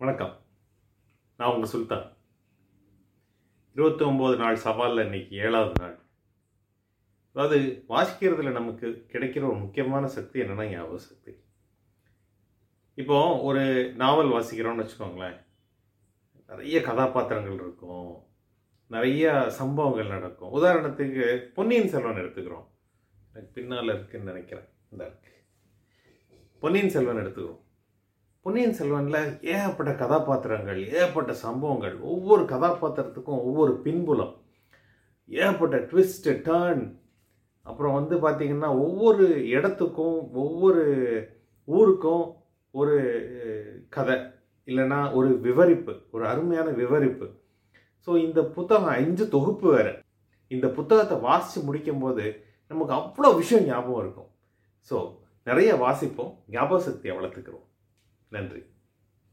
வணக்கம். நான் உங்கள் சுல்தான். இருபத்தி ஒம்பது நாள் சவாலில் இன்னைக்கு ஏழாவது நாள். அதாவது வாசிக்கிறதுல நமக்கு கிடைக்கிற ஒரு முக்கியமான சக்தி என்னென்னா ஞாபக சக்தி. இப்போ ஒரு நாவல் வாசிக்கிறோம்னு வச்சுக்கோங்களேன். நிறைய கதாபாத்திரங்கள் இருக்கும். நிறைய சம்பவங்கள் நடக்கும். உதாரணத்துக்கு பொன்னியின் செல்வன் எடுத்துக்கிறோம். எனக்கு பின்னால் இருக்குன்னு நினைக்கிறேன். இந்த பொன்னியின் செல்வன் எடுத்துக்கிறோம். பொன்னியின் செல்வனில் ஏகப்பட்ட கதாபாத்திரங்கள் ஏகப்பட்ட சம்பவங்கள் ஒவ்வொரு கதாபாத்திரத்துக்கும் ஒவ்வொரு பின்புலம் ஏகப்பட்ட ட்விஸ்ட்டு டேர்ன் அப்புறம் வந்து பார்த்திங்கன்னா ஒவ்வொரு இடத்துக்கும் ஒவ்வொரு ஊருக்கும் ஒரு கதை இல்லைன்னா ஒரு விவரிப்பு ஒரு அருமையான விவரிப்பு. ஸோ இந்த புத்தகம் அஞ்சு தொகுப்பு வேறு. இந்த புத்தகத்தை வாசித்து முடிக்கும்போது நமக்கு அவ்வளோ விஷயம் ஞாபகம் இருக்கும். ஸோ நிறைய வாசிப்போம் ஞாபக சக்தியை வளர்த்துக்கிறோம். நன்றி.